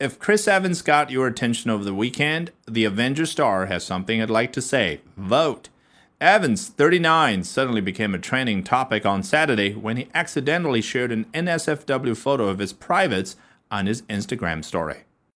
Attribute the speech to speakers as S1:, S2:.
S1: if Chris Evans got your attention over the weekend, the Avenger star has something I'd like to say. Vote. Evans, 39, suddenly became a trending topic on Saturday when he accidentally shared an NSFW photo of his privates on his Instagram story.